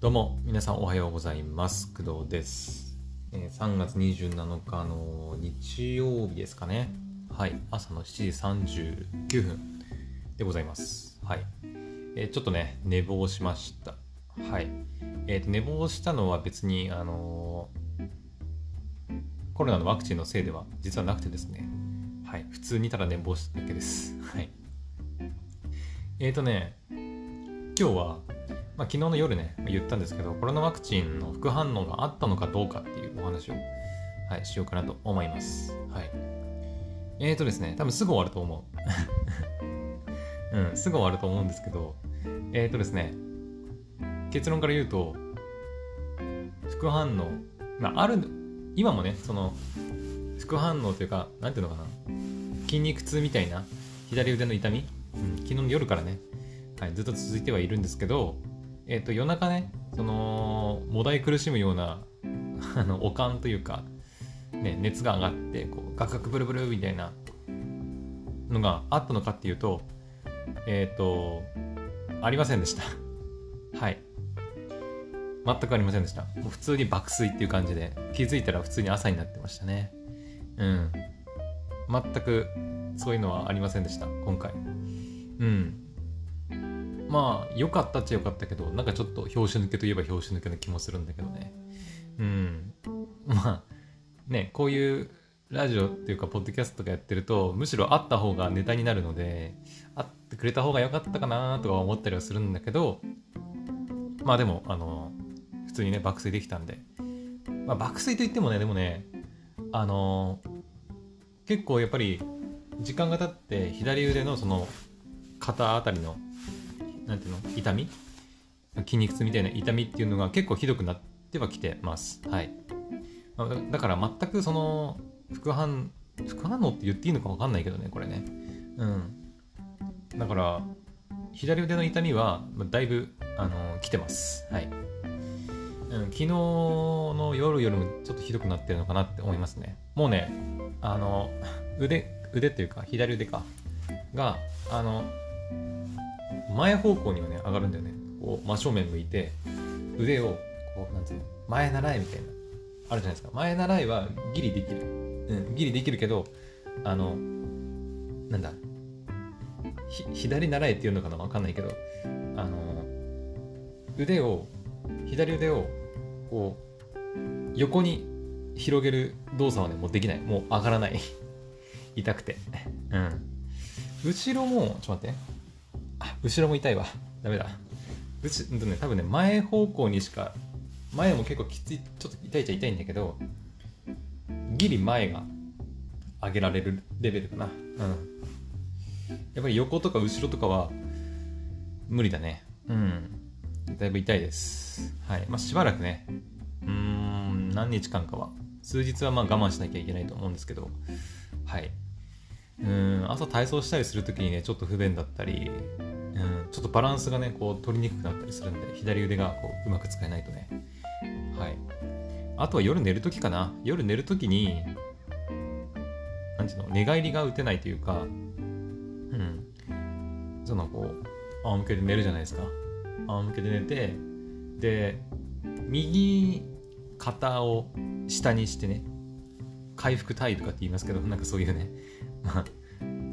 どうも、皆さんおはようございます。工藤です。えー3月27日の日曜日ですかね。はい。朝の7時39分でございます。はい。えちょっとね、寝坊しました。はい。えーと、寝坊したのは別に、あのコロナのワクチンのせいでは実はなくてですね。はい。普通にただ寝坊しただけです。はい。えーとね、今日は、まあ、昨日の夜ね、言ったんですけど、コロナワクチンの副反応があったのかどうかっていうお話を、はい、しようかなと思います。はい。えーとですね、多分すぐ終わると思う。うん、すぐ終わると思うんですけど、えーとですね、結論から言うと、副反応、まあ、ある、今もね、その、副反応というか、なんていうのかな、筋肉痛みたいな左腕の痛み、うん、昨日の夜からね、はい、ずっと続いてはいるんですけど、えっ、と、夜中ね、その、もだい苦しむような、あの、おかんというか、ね、熱が上がって、こう、ガクガクブルブルみたいなのがあったのかっていうと、えっ、と、ありませんでした。はい。全くありませんでした。もう普通に爆睡っていう感じで、気づいたら普通に朝になってましたね。うん。全くそういうのはありませんでした、今回。うん。まあ、良かったっちゃ良かったけど、なんかちょっと拍子抜けといえば拍子抜けの気もするんだけどね。うん。まあ、ね、こういうラジオっていうか、ポッドキャストとかやってると、むしろあった方がネタになるので、あってくれた方が良かったかなとか思ったりはするんだけど、まあでも、あの、普通にね、爆睡できたんで。まあ、爆睡といってもね、でもね、あの、結構やっぱり、時間が経って、左腕のその、肩あたりのなんていうの？痛み？筋肉痛みたいな痛みっていうのが結構ひどくなってはきてます。はい。だから全くその副反副反応って言っていいのか分かんないけどね、これね。うん。だから、左腕の痛みはだいぶ、あの来てます。はい。うん、昨日の夜よりもちょっとひどくなってるのかなって思いますね。もうね、あの、腕、腕っていうか、左腕か、が、あの、前方向にはね上がるんだよね。こう真正面向いて腕をこうなんつうの？前習いみたいな。あるじゃないですか。前習いはギリできる。うんギリできるけどあのなんだ？左習いっていうのかな？わかんないけどあの腕を左腕をこう横に広げる動作はねもうできない。もう上がらない。痛くて。うん。後ろもちょっと待って。あ後ろも痛いわ。ダメだ。うち、うんとね、多分ね前方向にしか前も結構きついちょっと痛いっちゃ痛いんだけどギリ前が上げられるレベルかな。うん。やっぱり横とか後ろとかは無理だね。うん。だいぶ痛いです。はい。まあしばらくねうーん何日間かは。数日はまあ我慢しなきゃいけないと思うんですけど。はいうん朝体操したりするときにねちょっと不便だったり、うん、ちょっとバランスがねこう取りにくくなったりするんで左腕がこううまく使えないとね。はい。あとは夜寝るときかな。夜寝るときになんていうの寝返りが打てないというかうん。そのこう仰向けで寝るじゃないですか。仰向けで寝てで右肩を下にしてね回復タイとかって言いますけどなんかそういうねまあ、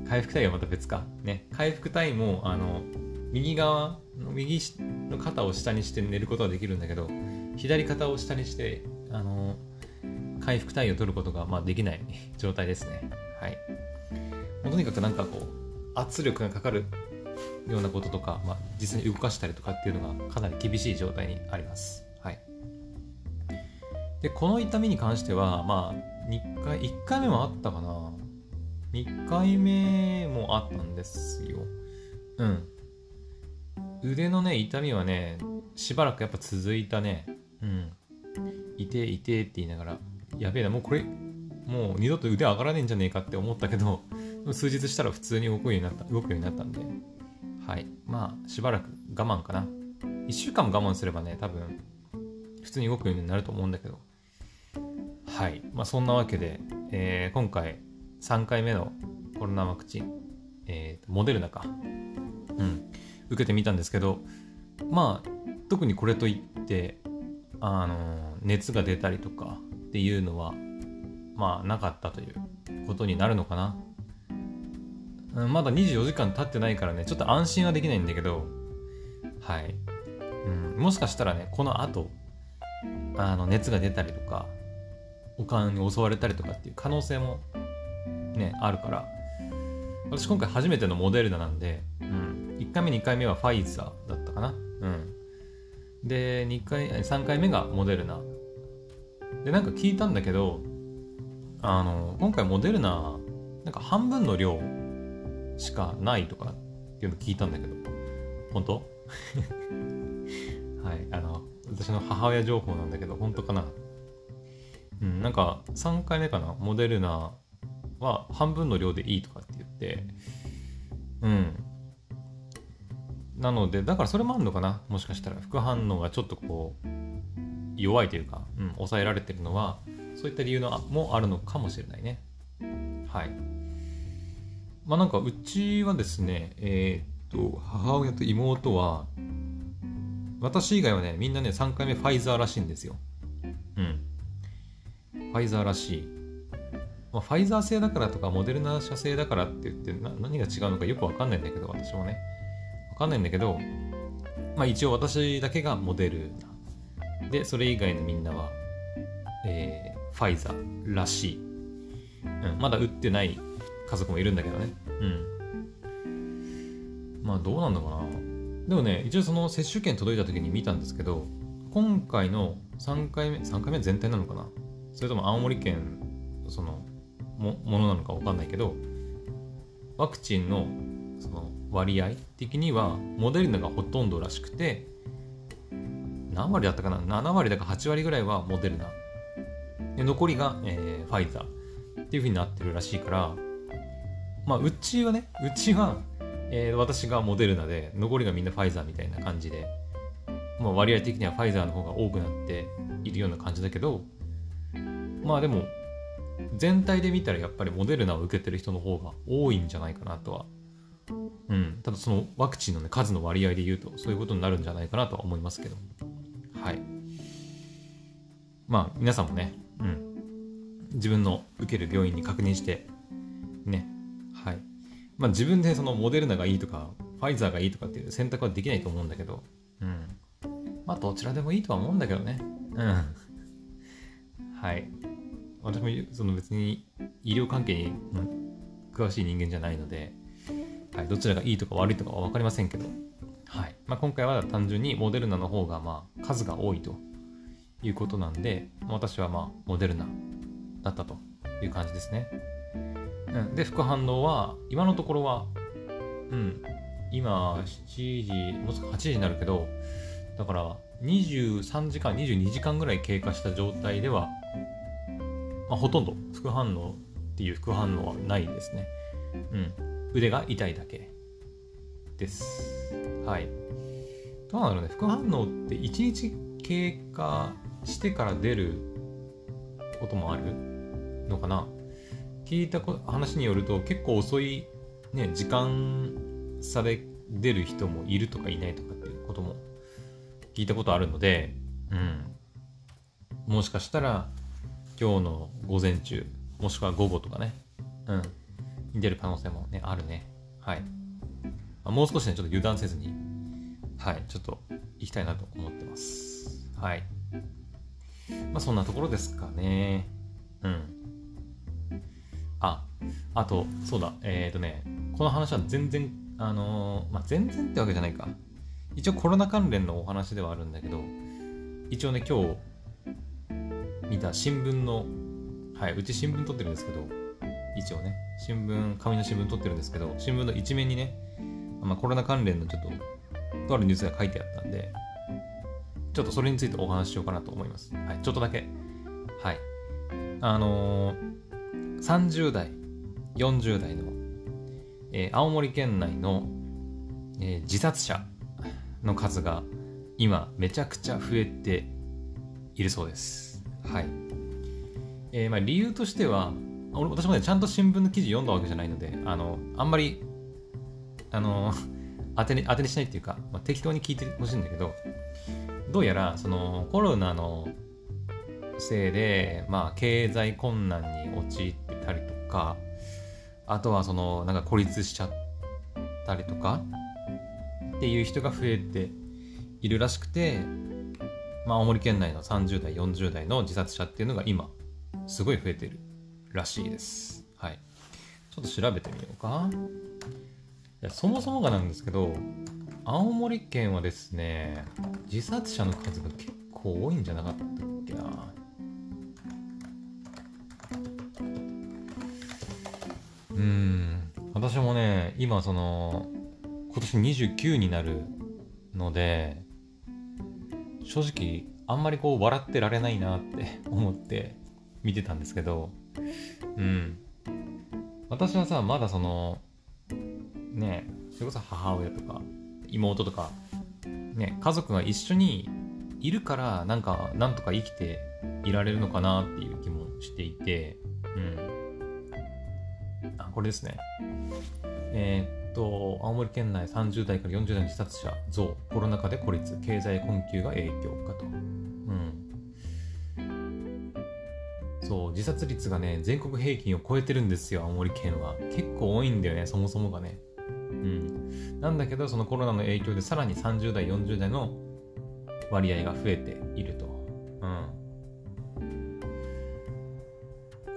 回復体はまた別か。ね。回復体も、あの、右側の、右の肩を下にして寝ることはできるんだけど、左肩を下にして、あの、回復体を取ることが、まあ、できない 状態ですね。はい。もうとにかくなんかこう、圧力がかかるようなこととか、まあ、実際に動かしたりとかっていうのがかなり厳しい状態にあります。はい。で、この痛みに関しては、まあ、2回、1回目もあったかな。2回目もあったんですよ。うん。腕のね、痛みはね、しばらくやっぱ続いたね。うん。いていてって言いながら、やべえな、もうこれ、もう二度と腕上がらねえんじゃねえかって思ったけど、数日したら普通に動くようになった、動くようになったんで、はい。まあ、しばらく我慢かな。1週間も我慢すればね、多分、普通に動くようになると思うんだけど、はい。まあ、そんなわけで、えー今回、3回目のコロナワクチン、えーモデルナか、うん、受けてみたんですけど、まあ、特にこれといってあの熱が出たりとかっていうのはまあなかったということになるのかな、うん、まだ24時間経ってないからねちょっと安心はできないんだけどはい、うん、もしかしたらねこの後あの熱が出たりとかおかんに襲われたりとかっていう可能性もねあるから。私今回初めてのモデルナなんで、うん、1回目2回目はファイザーだったかな。うん。で2回3回目がモデルナ。でなんか聞いたんだけどあの今回モデルナなんか半分の量しかないとかっていうの聞いたんだけど。本当？はいあの私の母親情報なんだけど本当かな？うんなんか3回目かな？モデルナは半分の量でいいとかって言ってうん。なのでだからそれもあるのかな？もしかしたら。副反応がちょっとこう弱いというか、うん、抑えられてるのはそういった理由のもあるのかもしれないね。はい。まあなんかうちはですねえー、っと母親と妹は私以外はねみんなね3回目ファイザーらしいんですよ。うん。ファイザーらしい。まあ、ファイザー製だからとかモデルナ社製だからって言って何が違うのかよくわかんないんだけど私もね。わかんないんだけどまあ一応私だけがモデルナでそれ以外のみんなは、えー、ファイザーらしい、うん、まだ打ってない家族もいるんだけどね。うん。まあどうなんのかな。でもね一応その接種券届いた時に見たんですけど今回の3回目3回目全体なのかな。それとも青森県そのもものなのか分かんないけどワクチンのその割合的にはモデルナがほとんどらしくて何割だったかな？7割だか8割ぐらいはモデルナ。で残りが、えー、ファイザー。っていうふうになってるらしいからまあうちはねうちは、えー、私がモデルナで残りがみんなファイザーみたいな感じで、まあ、割合的にはファイザーの方が多くなっているような感じだけどまあでも全体で見たらやっぱりモデルナを受けてる人の方が多いんじゃないかなとは、うん、ただそのワクチンの、ね、数の割合で言うとそういうことになるんじゃないかなとは思いますけどはい。まあ皆さんもね、うん、自分の受ける病院に確認してね。はい。まあ自分でそのモデルナがいいとかファイザーがいいとかっていう選択はできないと思うんだけど。うん。まあどちらでもいいとは思うんだけどね。うん。はい。私もその別に医療関係に詳しい人間じゃないので、はい、どちらがいいとか悪いとかは分かりませんけど、はい。まあ、今回は単純にモデルナの方がまあ数が多いということなんで、私はまあモデルナだったという感じですね。うん、で、副反応は今のところは、うん、今7時、もうすぐ8時になるけど、だから23時間、22時間ぐらい経過した状態ではまあ、ほとんど副反応っていう副反応はないですね。うん。腕が痛いだけです。はい。どうなのね、副反応って1日経過してから出ることもあるのかな聞いたこ話によると結構遅い、ね、時間差で出る人もいるとかいないとかっていうことも聞いたことあるので、うん。もしかしたら今日の午前中、もしくは午後とかね、うん、に出る可能性もね、あるね。はい。まあ、もう少しね、ちょっと油断せずに、はい、ちょっと行きたいなと思ってます。はい。まあ、そんなところですかね。うん。あ、あと、そうだ、えっ、ー、とね、この話は全然、あのー、まあ、全然ってわけじゃないか。一応コロナ関連のお話ではあるんだけど、一応ね、今日、見た新聞の、はい、うち新聞撮ってるんですけど、一応ね、新聞、紙の新聞撮ってるんですけど、新聞の一面にね、まあ、コロナ関連のちょっと、とあるニュースが書いてあったんで、ちょっとそれについてお話ししようかなと思います。はい、ちょっとだけ。はい。あのー、30代、40代の、えー、青森県内の、えー、自殺者の数が今めちゃくちゃ増えているそうです。はい。えー、まあ理由としては、私もね、ちゃんと新聞の記事読んだわけじゃないので、あの、あんまり、あの、当てに、当てにしないっていうか、まあ、適当に聞いてほしいんだけど、どうやらそのコロナのせいで、まあ、経済困難に陥ってたりとかあとはそのなんか孤立しちゃったりとかっていう人が増えているらしくて、まあ、青森県内の30代40代の自殺者っていうのが今すごい増えてるらしいです。はい。ちょっと調べてみようか。そもそもがなんですけど青森県はですね自殺者の数が結構多いんじゃなかったっけな。うん。私もね今その今年29になるので正直あんまりこう笑ってられないなって 思って見てたんですけどうん。私はさまだそのねそれこそ母親とか妹とかね家族が一緒にいるからなんかなんとか生きていられるのかなっていう気もしていてうん。あこれですね。えー、と青森県内30代から40代の自殺者増コロナ禍で孤立経済困窮が影響かと。うん。そう自殺率がね全国平均を超えてるんですよ青森県は。結構多いんだよねそもそもがね。うん。なんだけどそのコロナの影響でさらに30代40代の割合が増えていると。うん。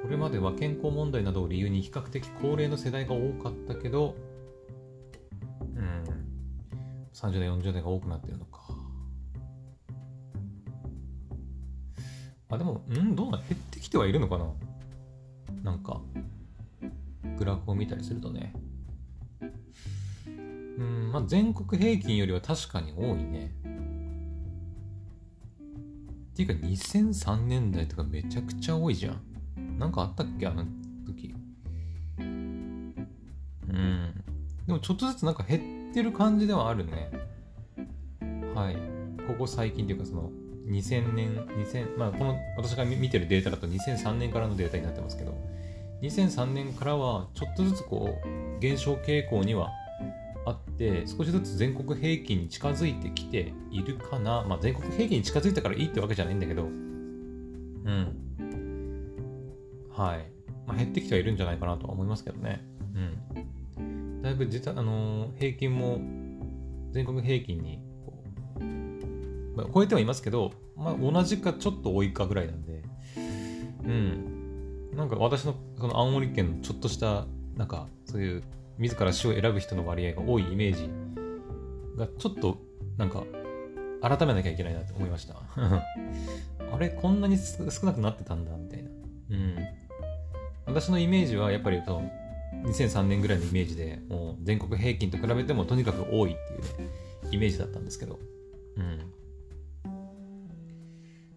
これまでは健康問題などを理由に比較的高齢の世代が多かったけど30代40代が多くなってるのかあ、でもう、んどうな減ってきてはいるのかななんか、グラフを見たりするとね。うん、まあ、全国平均よりは確かに多いね。っていうか、2003年代とかめちゃくちゃ多いじゃん。なんかあったっけあの時。うん。でもちょっとずつなんか減ってる感じではあるね。はい。ここ最近っていうかその、2000年、2000、まあ、この私が見てるデータだと2003年からのデータになってますけど、2003年からはちょっとずつこう減少傾向にはあって少しずつ全国平均に近づいてきているかな、まあ、全国平均に近づいたからいいってわけじゃないんだけど。うん。はい、まあ、減ってきてはいるんじゃないかなとは思いますけどね。うん。だいぶ実はあの、平均も全国平均にまあ、超えてはいますけど、まあ、同じかちょっと多いかぐらいなんで、うん。なんか私のその青森県のちょっとした、なんかそういう自ら死を選ぶ人の割合が多いイメージがちょっとなんか改めなきゃいけないなと思いました。あれ、こんなに少なくなってたんだみたいな。うん。私のイメージはやっぱりその2003年ぐらいのイメージでもう全国平均と比べてもとにかく多いっていうね、イメージだったんですけど。うん。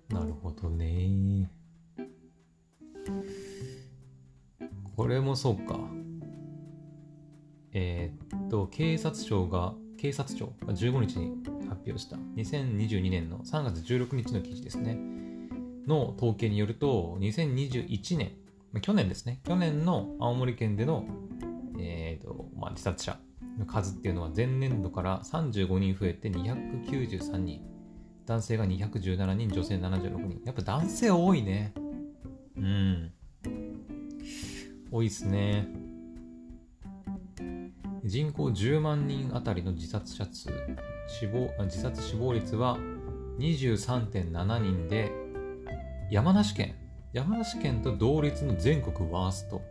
なるほどね。これもそうか。えー、っと、警察庁が、警察庁？が15日に発表した2022年の3月16日の記事ですね。の統計によると、2021年、去年ですね、去年の青森県での、えーとまあ、自殺者の数っていうのは前年度から35人増えて293人。男性が217人、女性76人。やっぱ男性多いね。うん。多いっすね。人口10万人あたりの自殺者数、死亡、自殺死亡率は23.7人で、山梨県、山梨県と同率の全国ワースト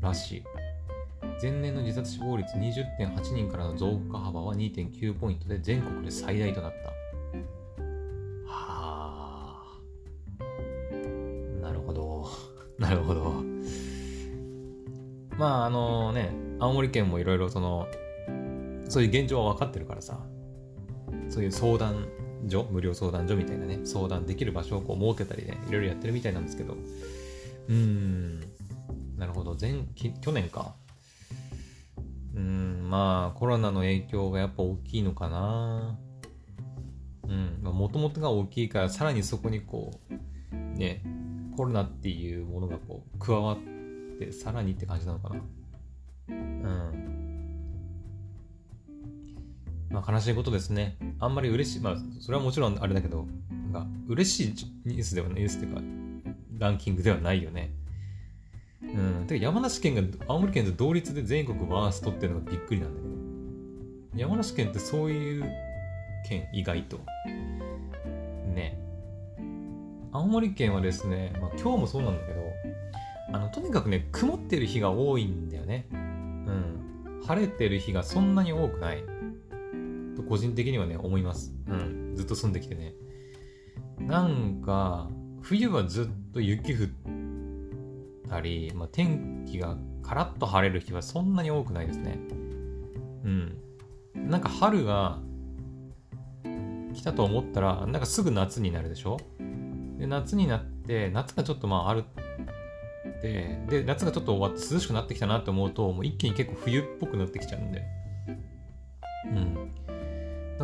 らしい。前年の自殺死亡率20.8人からの増加幅は2.9ポイントで全国で最大となったはあなるほど。なるほど。まあ、あのね、青森県もいろいろその、そういう現状は分かってるからさ、そういう相談所、無料相談所みたいなね、相談できる場所をこう設けたりね、いろいろやってるみたいなんですけど、うーん、なるほど、前、去年か。うん、まあ、コロナの影響がやっぱ大きいのかな。うん、もともとが大きいから、さらにそこにこう、ね、コロナっていうものがこう加わってさらにって感じなのかなうんまあ、悲しいことですね。あんまり嬉しい、まあ、それはもちろんあれだけど、なんか、嬉しいニュースではない、ニュースっていうか、ランキングではないよね。うん。てか、山梨県が青森県と同率で全国ワーストっていうのがびっくりなんだけど。山梨県ってそういう県、意外と。ね。青森県はですね、まあ、今日もそうなんだけど、あの、とにかくね、曇ってる日が多いんだよね。うん。晴れてる日がそんなに多くない。と個人的にはね、思います。うん。ずっと住んできてね。なんか、冬はずっと雪降ったり、まあ、天気がカラッと晴れる日はそんなに多くないですね。うん。なんか春が来たと思ったら、なんかすぐ夏になるでしょ？で、夏になって、夏がちょっとまああるって、で、夏がちょっと終わって涼しくなってきたなって思うと、もう一気に結構冬っぽくなってきちゃうんで。うん。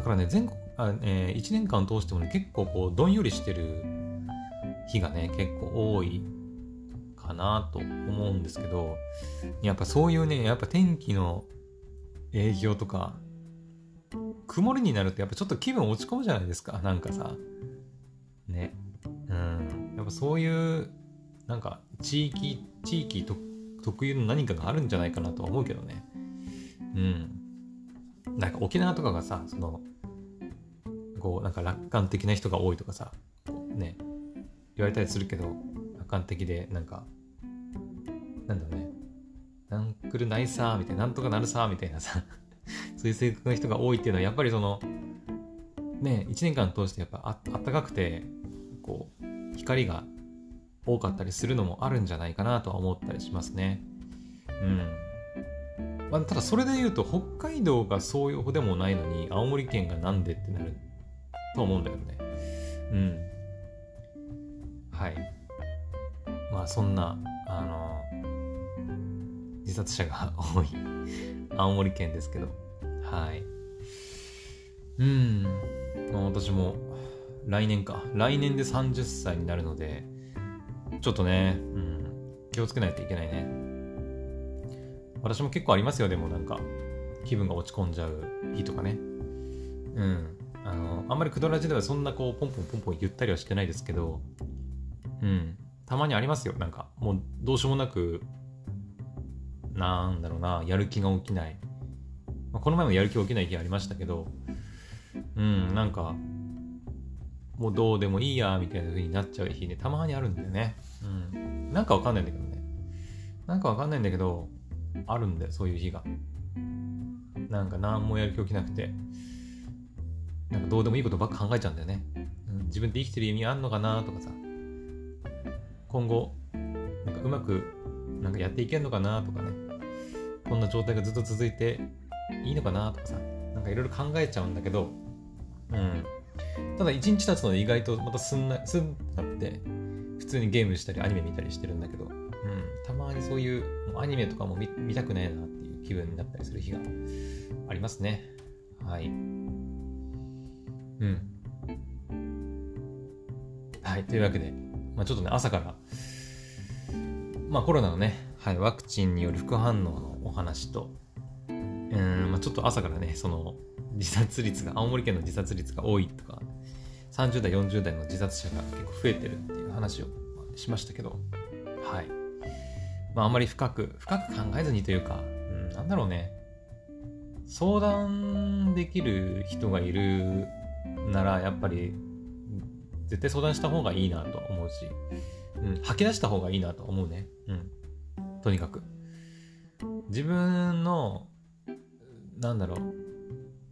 からね、全国、あえー、1年間通してもね、結構こう、どんよりしてる日がね、結構多いかなと思うんですけど、やっぱそういうね、やっぱ天気の影響とか、曇りになるとやっぱちょっと気分落ち込むじゃないですか、なんかさ。ね。うん。やっぱそういう、なんか地域、地域特有の何かがあるんじゃないかなとは思うけどね。うん。なんか沖縄とかがさ、その、こう、なんか楽観的な人が多いとかさ、ね、言われたりするけど、楽観的で、なんか、なんだろうね、なんくるないさーみたいな、なんとかなるさみたいなさ、そういう性格の人が多いっていうのは、やっぱりその、ね、1年間通してやっぱああったかくて、こう、光が多かったりするのもあるんじゃないかなとは思ったりしますね。うん。まあ、ただそれで言うと北海道がそういうほでもないのに青森県がなんでってなると思うんだよね。うん。はい。まあそんな、あの、自殺者が 多い青森県ですけど、はい。うん。まあ、私も来年か。来年で30歳になるので、ちょっとね、うん、気をつけないといけないね。私も結構ありますよ、でもなんか、気分が落ち込んじゃう日とかね。うん。あの、あんまりクドラジではそんなこう、ポンポンポンポン言ったりはしてないですけど、うん。たまにありますよ。なんか、もうどうしようもなく、なんだろうな、やる気が起きない。まあ、この前もやる気起きない日ありましたけど、うん、なんか、もうどうでもいいや、みたいな風になっちゃう日ね、たまにあるんだよね。うん。なんかわかんないんだけどね。なんかわかんないんだけど、あるんだよ、そういう日が。なんか何もやる気起きなくて、なんかどうでもいいことばっか考えちゃうんだよね。うん、自分って生きてる意味あんのかなとかさ、今後、なんかうまくなんかやっていけんのかなとかね、こんな状態がずっと続いていいのかなとかさ、なんかいろいろ考えちゃうんだけど、うん。ただ一日経つの意外とまたすんな、すんなって、普通にゲームしたりアニメ見たりしてるんだけど、うん、たまにそういうアニメとかも見たくないなっていう気分になったりする日がありますね。はい。うん。はい。というわけで、まあ、ちょっとね、朝から、まあコロナのね、はい、ワクチンによる副反応のお話と、うん、まあ、ちょっと朝からね、その自殺率が、青森県の自殺率が多いとか、30代、40代の自殺者が結構増えてるっていう話をしましたけど、はい。まあ、あまり深く、深く考えずにというか、うん、なんだろうね。相談できる人がいるなら、やっぱり、絶対相談した方がいいなと思うし、うん、吐き出した方がいいなと思うね。うん。とにかく。自分の、なんだろう、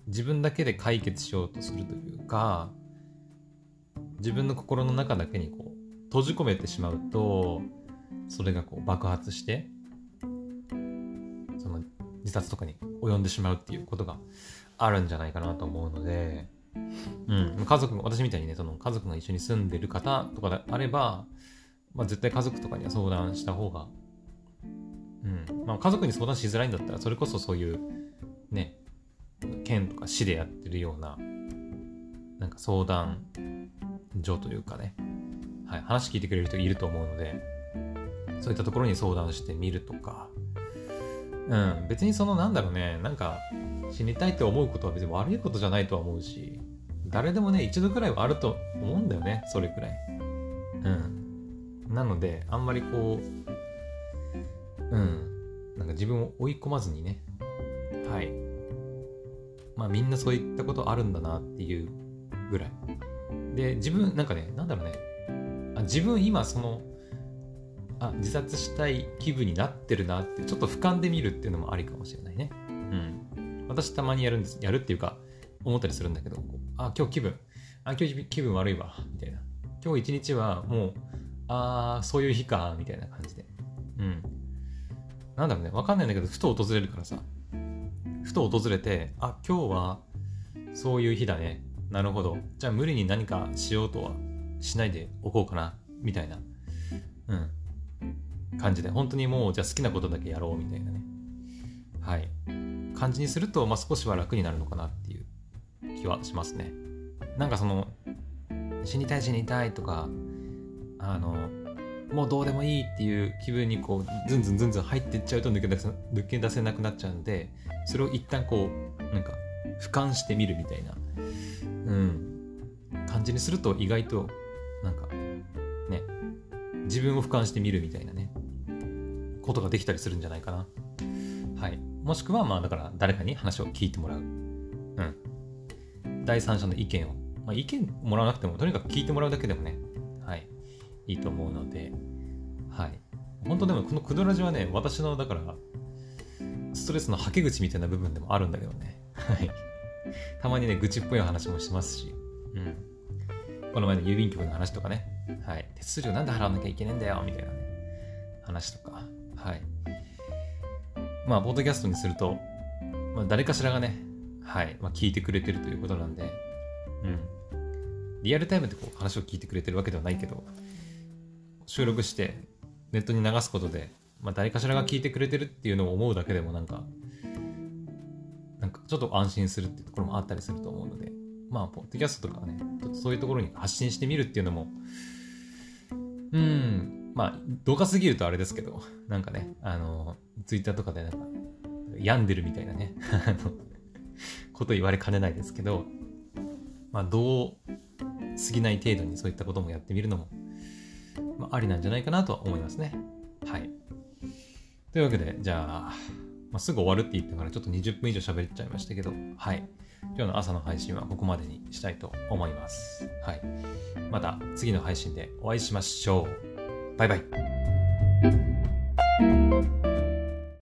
自分だけで解決しようとするというか、自分の心の中だけにこう、閉じ込めてしまうと、それがこう爆発してその自殺とかに及んでしまうっていうことがあるんじゃないかなと思うので、うん、家族私みたいにねその家族が一緒に住んでる方とかであれば、まあ、絶対家族とかには相談した方が、うん。まあ、家族に相談しづらいんだったらそれこそそういうね県とか市でやってるようななんか相談所というかね、はい、話聞いてくれる人いると思うのでそういったところに相談してみるとか、うん、別にそのなんだろうね、なんか、死にたいって思うことは別に悪いことじゃないとは思うし、誰でもね、一度くらいはあると思うんだよね、それくらい。うん。なので、あんまりこう、うん。なんか自分を追い込まずにね、はい。まあみんなそういったことあるんだなっていうぐらい。で、自分、なんかね、なんだろうね、あ自分今その、あ、自殺したい気分になってるなって、ちょっと俯瞰で見るっていうのもありかもしれないね。うん。私たまにやるんです。やるっていうか、思ったりするんだけど、あ、今日気分、あ、今日気分悪いわ、みたいな。今日一日はもう、あー、そういう日か、みたいな感じで。うん。なんだろうね、わかんないんだけど、ふと訪れるからさ。ふと訪れて、あ、今日はそういう日だね。なるほど。じゃあ無理に何かしようとはしないでおこうかな。みたいな。うん。感じで。本当にもう、じゃあ好きなことだけやろうみたいなね。はい。感じにすると、まあ、少しは楽になるのかなっていう気はしますね。なんかその、死にたい死にたいとか、あの、もうどうでもいいっていう気分にこう、ずんずんずんずん入っていっちゃうと抜け出せ抜け出せなくなっちゃうんで、それを一旦こう、なんか、俯瞰してみるみたいな、うん、感じにすると意外と、なんか、ね、自分を俯瞰してみるみたいなね、ことができたりするんじゃないかな。はい。もしくは、まあ、だから誰かに話を聞いてもらう。うん。第三者の意見を、まあ、意見もらわなくても、とにかく聞いてもらうだけでもね、はい、いいと思うので、はい。本当でも、このクドラジはね、私の、だから、ストレスのはけ口みたいな部分でもあるんだけどね。はい。たまにね、愚痴っぽい話もしますし、うん。この前の郵便局の話とかね、はい。手数料なんで払わなきゃいけないんだよ、みたいなね、話とか、はい。まあ、ポッドキャストにすると、まあ、誰かしらがね、はい、まあ、聞いてくれてるということなんで、うん。リアルタイムでこう話を聞いてくれてるわけではないけど、収録してネットに流すことで、まあ、誰かしらが聞いてくれてるっていうのを思うだけでもなんか、なんかちょっと安心するっていうところもあったりすると思うので、まあ、ポッドキャストとかね、そういうところに発信してみるっていうのも、うん、まあ、動画すぎるとあれですけど、なんかね、あの、ツイッターとかでなんか、病んでるみたいなね、あの、こと言われかねないですけど、まあ、どう過ぎない程度にそういったこともやってみるのも、まあ、ありなんじゃないかなとは思いますね。はい。というわけで、じゃあ、まあ、すぐ終わるって言ったからちょっと20分以上喋っちゃいましたけど、はい。今日の朝の配信はここまでにしたいと思います。はい。また次の配信でお会いしましょう。バイバイ。